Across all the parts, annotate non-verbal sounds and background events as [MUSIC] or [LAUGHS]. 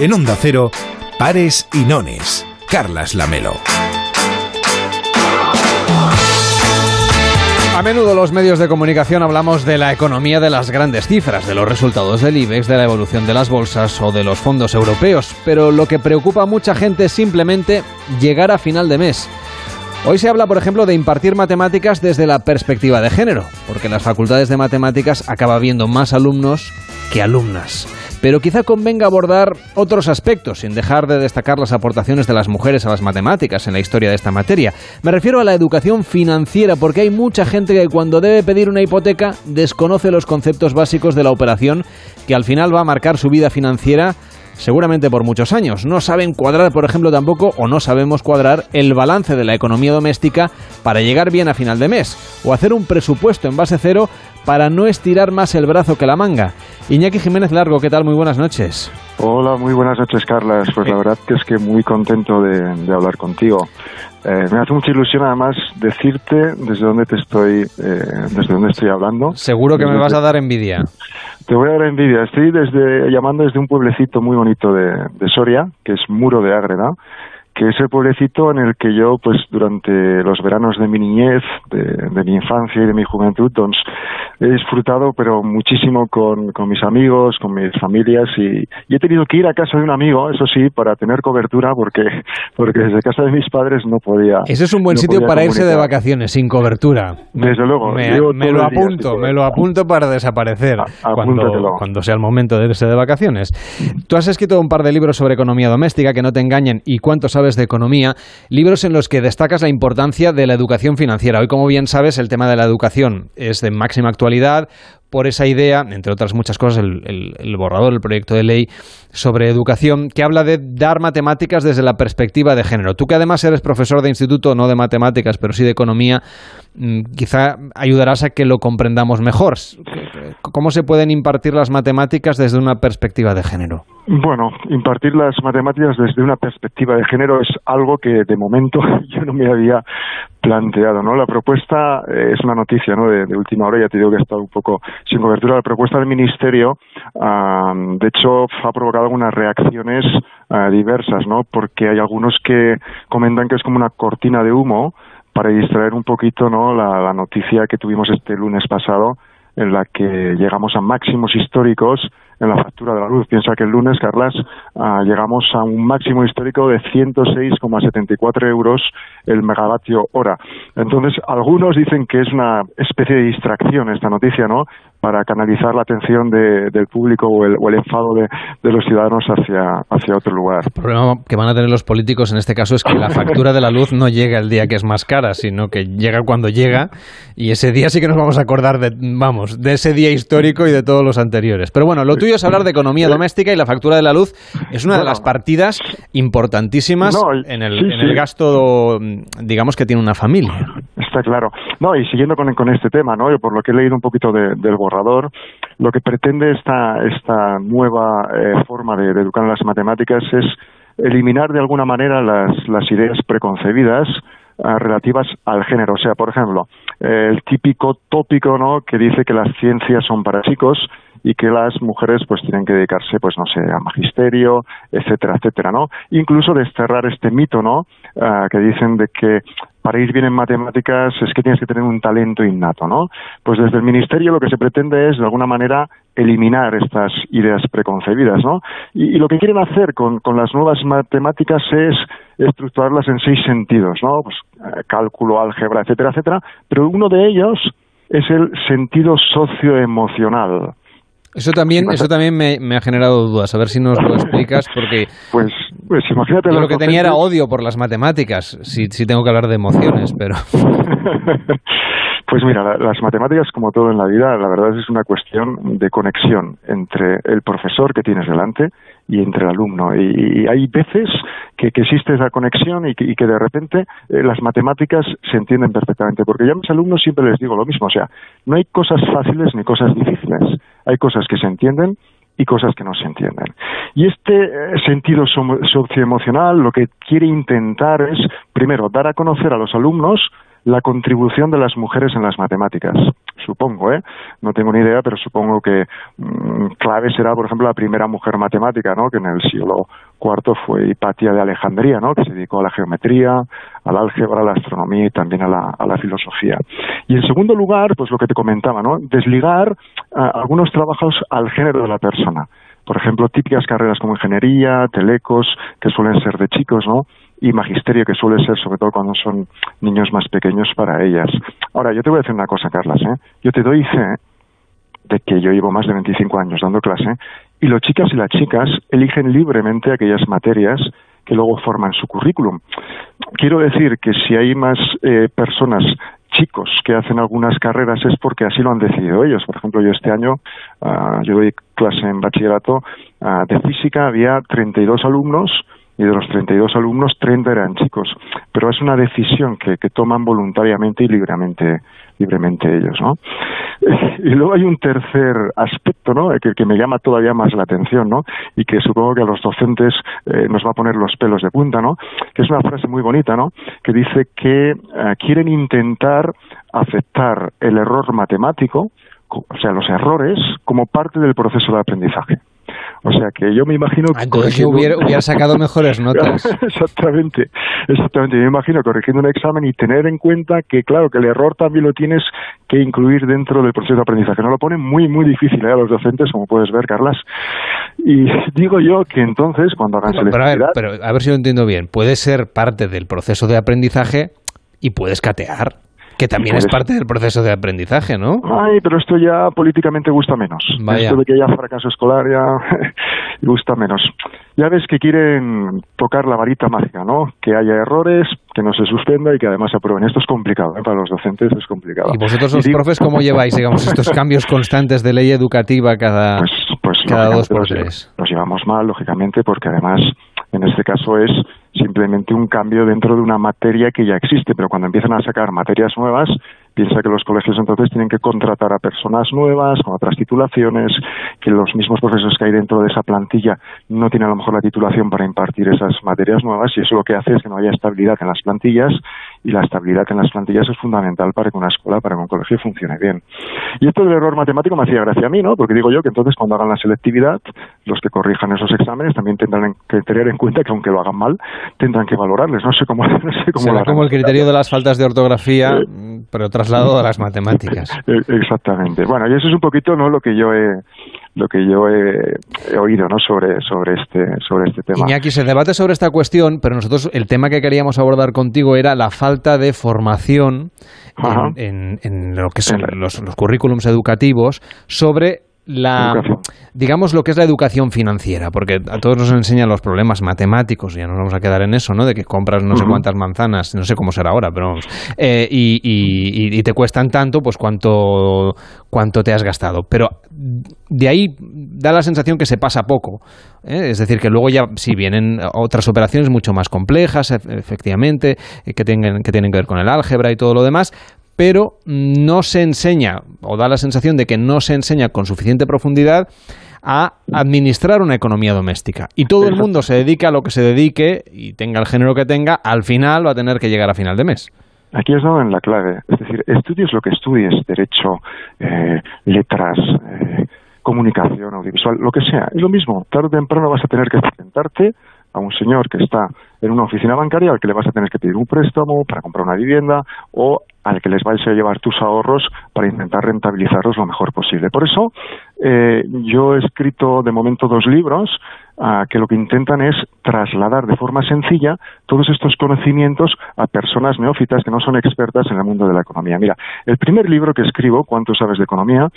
En Onda Cero, pares y nones. Carlas Lamelo. A menudo los medios de comunicación hablamos de la economía de las grandes cifras, de los resultados del IBEX, de la evolución de las bolsas o de los fondos europeos, pero lo que preocupa a mucha gente es simplemente llegar a final de mes. Hoy se habla, por ejemplo, de impartir matemáticas desde la perspectiva de género, porque en las facultades de matemáticas acaba habiendo más alumnos que alumnas. Pero quizá convenga abordar otros aspectos, sin dejar de destacar las aportaciones de las mujeres a las matemáticas en la historia de esta materia. Me refiero a la educación financiera, porque hay mucha gente que cuando debe pedir una hipoteca desconoce los conceptos básicos de la operación, que al final va a marcar su vida financiera seguramente por muchos años. No saben cuadrar, por ejemplo, tampoco, o no sabemos cuadrar el balance de la economía doméstica para llegar bien a final de mes, o hacer un presupuesto en base cero para no estirar más el brazo que la manga. Iñaki Jiménez Largo, ¿qué tal? Muy buenas noches. Hola, muy buenas noches, Carlas. Pues la verdad que es que muy contento de, hablar contigo. Eh, me hace mucha ilusión además decirte desde dónde te estoy, eh, desde dónde estoy hablando. Seguro que me vas a dar envidia. Te voy a dar envidia. Estoy desde, llamando desde un pueblecito muy bonito de, de Soria, que es Muro de Ágreda que es el pueblecito en el que yo, pues durante los veranos de mi niñez, de, mi infancia y de mi juventud, he disfrutado, pero muchísimo con, mis amigos, con mis familias y, he tenido que ir a casa de un amigo, eso sí, para tener cobertura, porque, porque desde casa de mis padres no podía. Ese es un buen sitio para irse de vacaciones, sin cobertura. Desde luego. Me, lo apunto, me lo apunto para desaparecer cuando, cuando sea el momento de irse de vacaciones. Tú has escrito un par de libros sobre economía doméstica, que no te engañen, y cuánto sabes de economía, libros en los que destacas la importancia de la educación financiera. Hoy, como bien sabes, el tema de la educación es de máxima actualidad por esa idea, entre otras muchas cosas, el, borrador, el proyecto de ley sobre educación, que habla de dar matemáticas desde la perspectiva de género. Tú que además eres profesor de instituto, no de matemáticas, pero sí de economía, mm, quizá ayudarás a que lo comprendamos mejor. ¿Cómo se pueden impartir las matemáticas desde una perspectiva de género? Bueno, impartir las matemáticas desde una perspectiva de género es algo que de momento [LAUGHS] yo no me había planteado, ¿no? La propuesta eh, es una noticia, ¿no? De, última hora, ya te digo que ha estado un poco sin cobertura. La propuesta del Ministerio, de hecho, ha provocado algunas reacciones ah, diversas, ¿no? Porque hay algunos que comentan que es como una cortina de humo para distraer un poquito, ¿no? la noticia que tuvimos este lunes pasado en la que llegamos a máximos históricos en la factura de la luz. Piensa que el lunes, Carlas, ah, llegamos a un máximo histórico de 106,74 euros el megavatio hora. Entonces, algunos dicen que es una especie de distracción esta noticia, ¿no? Para canalizar la atención del público o el, enfado de, los ciudadanos hacia, hacia otro lugar. El problema que van a tener los políticos en este caso es que la factura de la luz no llega el día que es más cara, sino que llega cuando llega y ese día sí que nos vamos a acordar de, vamos, de ese día histórico y de todos los anteriores. Pero bueno, lo tuyo es hablar de economía doméstica y la factura de la luz es una de las partidas importantísimas en, el, gasto, digamos, que tiene una familia. Está claro. No, y siguiendo con, con este tema, ¿no? por lo que he leído un poquito del borrador, lo que pretende esta, esta nueva eh, forma de, educar en las matemáticas es eliminar de alguna manera las, las ideas preconcebidas eh, relativas al género. O sea, por ejemplo, el típico tópico ¿no? que dice que las ciencias son para chicos y que las mujeres pues tienen que dedicarse pues no sé a magisterio etcétera etcétera no incluso desterrar este mito no ah, que dicen de que para ir bien en matemáticas es que tienes que tener un talento innato, ¿no? Pues desde el Ministerio lo que se pretende es, de alguna manera, eliminar estas ideas preconcebidas, ¿no? Y, lo que quieren hacer con, con, las nuevas matemáticas es estructurarlas en seis sentidos, ¿no? Pues eh, cálculo, álgebra, etcétera, etcétera, pero uno de ellos es el sentido socioemocional. Eso también, eso también me, ha generado dudas. A ver si nos lo explicas, porque. Pues, pues imagínate. lo que tenía era odio por las matemáticas, si, si tengo que hablar de emociones, pero. [LAUGHS] Pues mira, las matemáticas, como todo en la vida, la verdad es una cuestión de conexión entre el profesor que tienes delante y entre el alumno. Y, hay veces que, existe esa conexión y que, de repente eh, las matemáticas se entienden perfectamente. Porque yo a mis alumnos siempre les digo lo mismo. O sea, no hay cosas fáciles ni cosas difíciles. Hay cosas que se entienden y cosas que no se entienden. Y este eh, sentido socioemocional lo que quiere intentar es, primero, dar a conocer a los alumnos la contribución de las mujeres en las matemáticas. Supongo, ¿eh? No tengo ni idea, pero supongo que mm, clave será, por ejemplo, la primera mujer matemática, ¿no? Que en el siglo IV fue Hipatia de Alejandría, ¿no? Que se dedicó a la geometría, al álgebra, a la astronomía y también a la, a la filosofía. Y en segundo lugar, pues lo que te comentaba, ¿no? Desligar algunos trabajos al género de la persona. Por ejemplo, típicas carreras como ingeniería, telecos, que suelen ser de chicos, ¿no? Y magisterio que suele ser sobre todo cuando son niños más pequeños para ellas. Ahora, yo te voy a decir una cosa, Carlas, ¿eh? yo te doy fe de que yo llevo más de 25 años dando clase y los chicas y las chicas eligen libremente aquellas materias que luego forman su currículum. Quiero decir que si hay más eh, personas chicos que hacen algunas carreras es porque así lo han decidido ellos. Por ejemplo, yo este año, uh, yo doy clase en bachillerato uh, de física, había 32 alumnos y de los 32 alumnos 30 eran chicos, pero es una decisión que, que toman voluntariamente y libremente libremente ellos, ¿no? [LAUGHS] Y luego hay un tercer aspecto, ¿no? Que, que me llama todavía más la atención, ¿no? Y que supongo que a los docentes eh, nos va a poner los pelos de punta, ¿no? Que es una frase muy bonita, ¿no? Que dice que eh, quieren intentar aceptar el error matemático, o sea, los errores, como parte del proceso de aprendizaje. O sea que yo me imagino que. Ah, entonces hubiera, hubiera, sacado mejores [LAUGHS] notas. exactamente, exactamente. Yo me imagino corrigiendo un examen y tener en cuenta que, claro, que el error también lo tienes que incluir dentro del proceso de aprendizaje. No lo pone muy, muy difícil ¿eh? a los docentes, como puedes ver, Carlas. Y digo yo que entonces, cuando hagan selectividad. Pero a, ver, pero a ver si lo entiendo bien. Puede ser parte del proceso de aprendizaje y puedes catear. Que también es parte del proceso de aprendizaje, ¿no? Ay, pero esto ya políticamente gusta menos. Vaya. Esto de que haya fracaso escolar ya [LAUGHS] gusta menos. Ya ves que quieren tocar la varita mágica, ¿no? Que haya errores, que no se suspenda y que además se aprueben. Esto es complicado, ¿eh? para los docentes es complicado. ¿Y vosotros los y profes cómo lleváis, digamos, [LAUGHS] estos cambios constantes de ley educativa cada, pues, pues, cada dos por tres? Los llevamos mal, lógicamente, porque además en este caso es simplemente un cambio dentro de una materia que ya existe, pero cuando empiezan a sacar materias nuevas, piensa que los colegios entonces tienen que contratar a personas nuevas, con otras titulaciones, que los mismos profesores que hay dentro de esa plantilla no tienen a lo mejor la titulación para impartir esas materias nuevas y eso lo que hace es que no haya estabilidad en las plantillas y la estabilidad en las plantillas es fundamental para que una escuela, para que un colegio funcione bien. Y esto del error matemático me hacía gracia a mí, ¿no? Porque digo yo que entonces cuando hagan la selectividad, los que corrijan esos exámenes también tendrán que tener en cuenta que aunque lo hagan mal, tendrán que valorarles. No sé cómo, [LAUGHS] no sé cómo Será como el criterio de las faltas de ortografía, eh, pero trasladado a las matemáticas. [LAUGHS] Eh, exactamente. Bueno, y eso es un poquito no lo que yo he lo que yo he, he, oído ¿no? sobre, sobre, este, sobre este tema. Iñaki, se debate sobre esta cuestión, pero nosotros el tema que queríamos abordar contigo era la falta de formación en, en, en, lo que son los, los currículums educativos sobre la educación. digamos lo que es la educación financiera, porque a todos nos enseñan los problemas matemáticos, ya nos vamos a quedar en eso, ¿no? De que compras no uh -huh. sé cuántas manzanas, no sé cómo será ahora, pero vamos, eh, y, y, y, te cuestan tanto, pues cuánto, cuánto te has gastado. Pero de ahí da la sensación que se pasa poco. ¿eh? Es decir, que luego ya si vienen otras operaciones mucho más complejas, efectivamente, que tienen, que tienen que ver con el álgebra y todo lo demás, pero no se enseña, o da la sensación de que no se enseña con suficiente profundidad a administrar una economía doméstica. Y todo el mundo se dedica a lo que se dedique y tenga el género que tenga, al final va a tener que llegar a final de mes. Aquí has dado en la clave. Es decir, estudies lo que estudies, derecho, eh, letras, eh, comunicación, audiovisual, lo que sea. Es lo mismo. Tarde o temprano vas a tener que presentarte a un señor que está en una oficina bancaria al que le vas a tener que pedir un préstamo para comprar una vivienda o al que les vais a llevar tus ahorros para intentar rentabilizarlos lo mejor posible. Por eso eh, yo he escrito de momento dos libros uh, que lo que intentan es trasladar de forma sencilla todos estos conocimientos a personas neófitas que no son expertas en el mundo de la economía. Mira, el primer libro que escribo, ¿Cuánto sabes de economía?,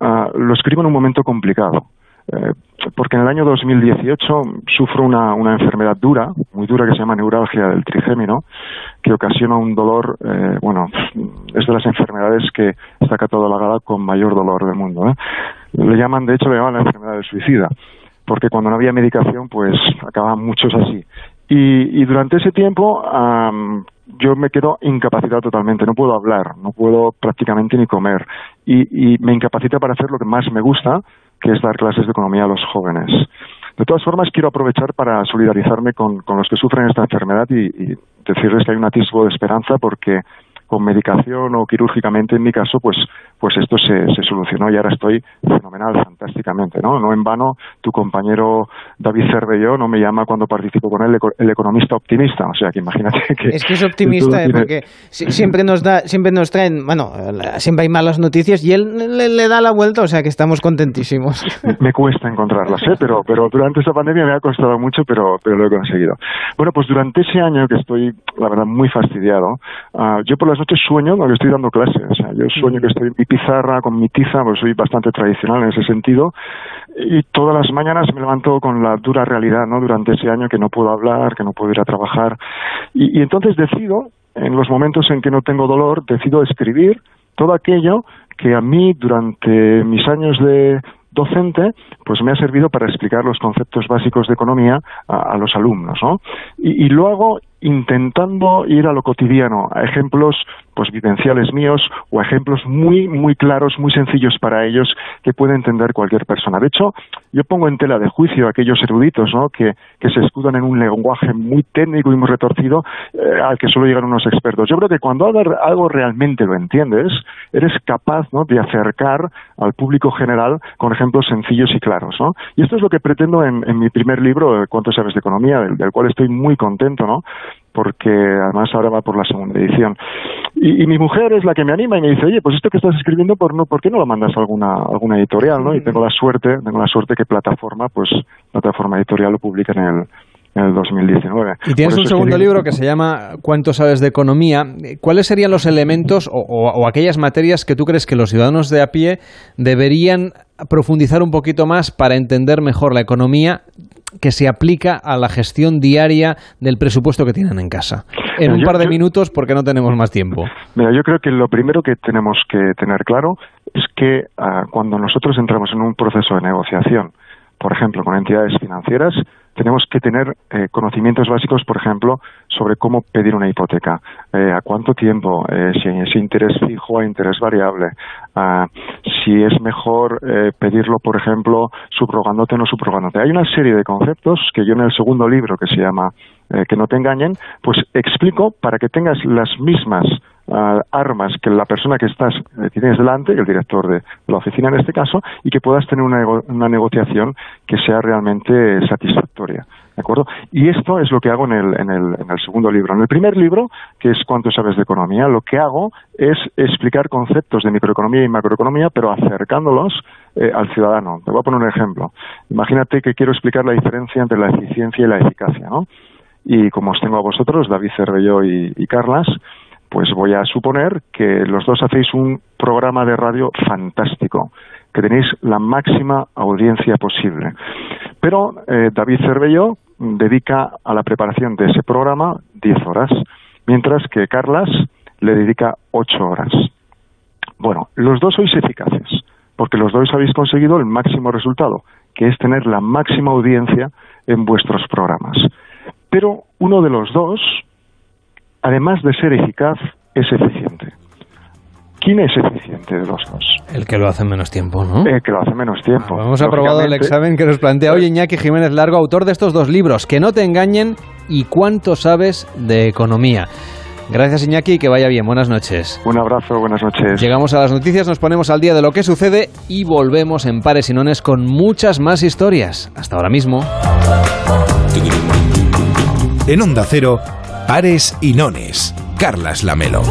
uh, lo escribo en un momento complicado. Eh, porque en el año 2018 sufro una, enfermedad dura, muy dura, que se llama neuralgia del trigémino, que ocasiona un dolor, eh, bueno, es de las enfermedades que está catalogada con mayor dolor del mundo. ¿eh? Le llaman, de hecho, le llaman la enfermedad del suicida, porque cuando no había medicación, pues acababan muchos así. Y, y durante ese tiempo um, yo me quedo incapacitado totalmente, no puedo hablar, no puedo prácticamente ni comer y, y me incapacita para hacer lo que más me gusta, que es dar clases de economía a los jóvenes. De todas formas, quiero aprovechar para solidarizarme con, con los que sufren esta enfermedad y, y, decirles que hay un atisbo de esperanza porque con medicación o quirúrgicamente en mi caso, pues, pues esto se, se solucionó y ahora estoy fenomenal, fantásticamente, ¿no? No en vano, tu compañero David Cervelló no me llama cuando participo con él el economista optimista, o sea que imagínate [LAUGHS] que... Es que es optimista, ¿eh? porque siempre nos da, siempre nos traen, bueno, siempre hay malas noticias y él le, da la vuelta, o sea que estamos contentísimos. [LAUGHS] Me cuesta encontrarlas, ¿eh? Pero, pero durante esta pandemia me ha costado mucho, pero, pero lo he conseguido. Bueno, pues durante ese año que estoy, la verdad, muy fastidiado, ah, yo por las noches sueño que estoy dando clases, o sea, yo sueño que estoy en mi pizarra con mi tiza, pues soy bastante tradicional en ese sentido, y todas las mañanas me levanto con la dura realidad, ¿no? Durante ese año que no puedo hablar, que no puedo ir a trabajar, y, entonces decido, en los momentos en que no tengo dolor, decido escribir todo aquello que a mí durante mis años de docente, pues me ha servido para explicar los conceptos básicos de economía a, los alumnos, ¿no? Y, y, lo hago intentando ir a lo cotidiano, a ejemplos pues vivenciales míos o ejemplos muy muy claros, muy sencillos para ellos que puede entender cualquier persona. De hecho, yo pongo en tela de juicio a aquellos eruditos ¿no? que, que se escudan en un lenguaje muy técnico y muy retorcido eh, al que solo llegan unos expertos. Yo creo que cuando algo realmente lo entiendes, eres capaz ¿no? de acercar al público general con ejemplos sencillos y claros. ¿no? Y esto es lo que pretendo en, mi primer libro, ¿Cuánto sabes de economía?, del cual estoy muy contento, ¿no? Porque además ahora va por la segunda edición. Y, mi mujer es la que me anima y me dice, oye, pues esto que estás escribiendo, ¿por, no, ¿por qué no lo mandas a alguna, alguna editorial? ¿no? Y tengo la suerte, tengo la suerte que Plataforma, pues Plataforma Editorial lo publica en el, en el 2019. Y tienes un segundo libro que se llama ¿Cuánto sabes de economía? ¿Cuáles serían los elementos o, o, aquellas materias que tú crees que los ciudadanos de a pie deberían profundizar un poquito más para entender mejor la economía que se aplica a la gestión diaria del presupuesto que tienen en casa. En un par de minutos, porque no tenemos más tiempo. Mira, yo creo que lo primero que tenemos que tener claro es que ah, cuando nosotros entramos en un proceso de negociación, por ejemplo, con entidades financieras, tenemos que tener eh, conocimientos básicos, por ejemplo, sobre cómo pedir una hipoteca, eh, a cuánto tiempo, eh, si es interés fijo o interés variable, ah, si es mejor pedirlo, por ejemplo, subrogándote o no subrogándote. Hay una serie de conceptos que yo en el segundo libro, que se llama Que no te engañen, pues explico para que tengas las mismas armas que la persona que estás eh, tienes delante, el director de la oficina en este caso, y que puedas tener una, una negociación que sea realmente satisfactoria. ¿De acuerdo? Y esto es lo que hago en el, en, el, en el segundo libro. En el primer libro, que es Cuánto sabes de economía, lo que hago es explicar conceptos de microeconomía y macroeconomía, pero acercándolos eh, al ciudadano. Te voy a poner un ejemplo. Imagínate que quiero explicar la diferencia entre la eficiencia y la eficacia, ¿no? Y como os tengo a vosotros, David Cervelló y, y Carlas, pues voy a suponer que los dos hacéis un programa de radio fantástico, que tenéis la máxima audiencia posible. Pero eh, David Cervello dedica a la preparación de ese programa 10 horas, mientras que Carlas le dedica 8 horas. Bueno, los dos sois eficaces, porque los dos habéis conseguido el máximo resultado, que es tener la máxima audiencia en vuestros programas. Pero uno de los dos además de ser eficaz, es eficiente. ¿Quién es eficiente de los dos? El que lo hace en menos tiempo, ¿no? El que lo hace menos tiempo. Ah, hemos aprobado el examen que nos plantea hoy Iñaki Jiménez Largo, autor de estos dos libros, Que no te engañen y cuánto sabes de economía. Gracias Iñaki, que vaya bien. Buenas noches. Un abrazo, buenas noches. Llegamos a las noticias, nos ponemos al día de lo que sucede y volvemos en pares y nones con muchas más historias. Hasta ahora mismo. En Onda Cero. Pares y Nones. Carlas Lamelo.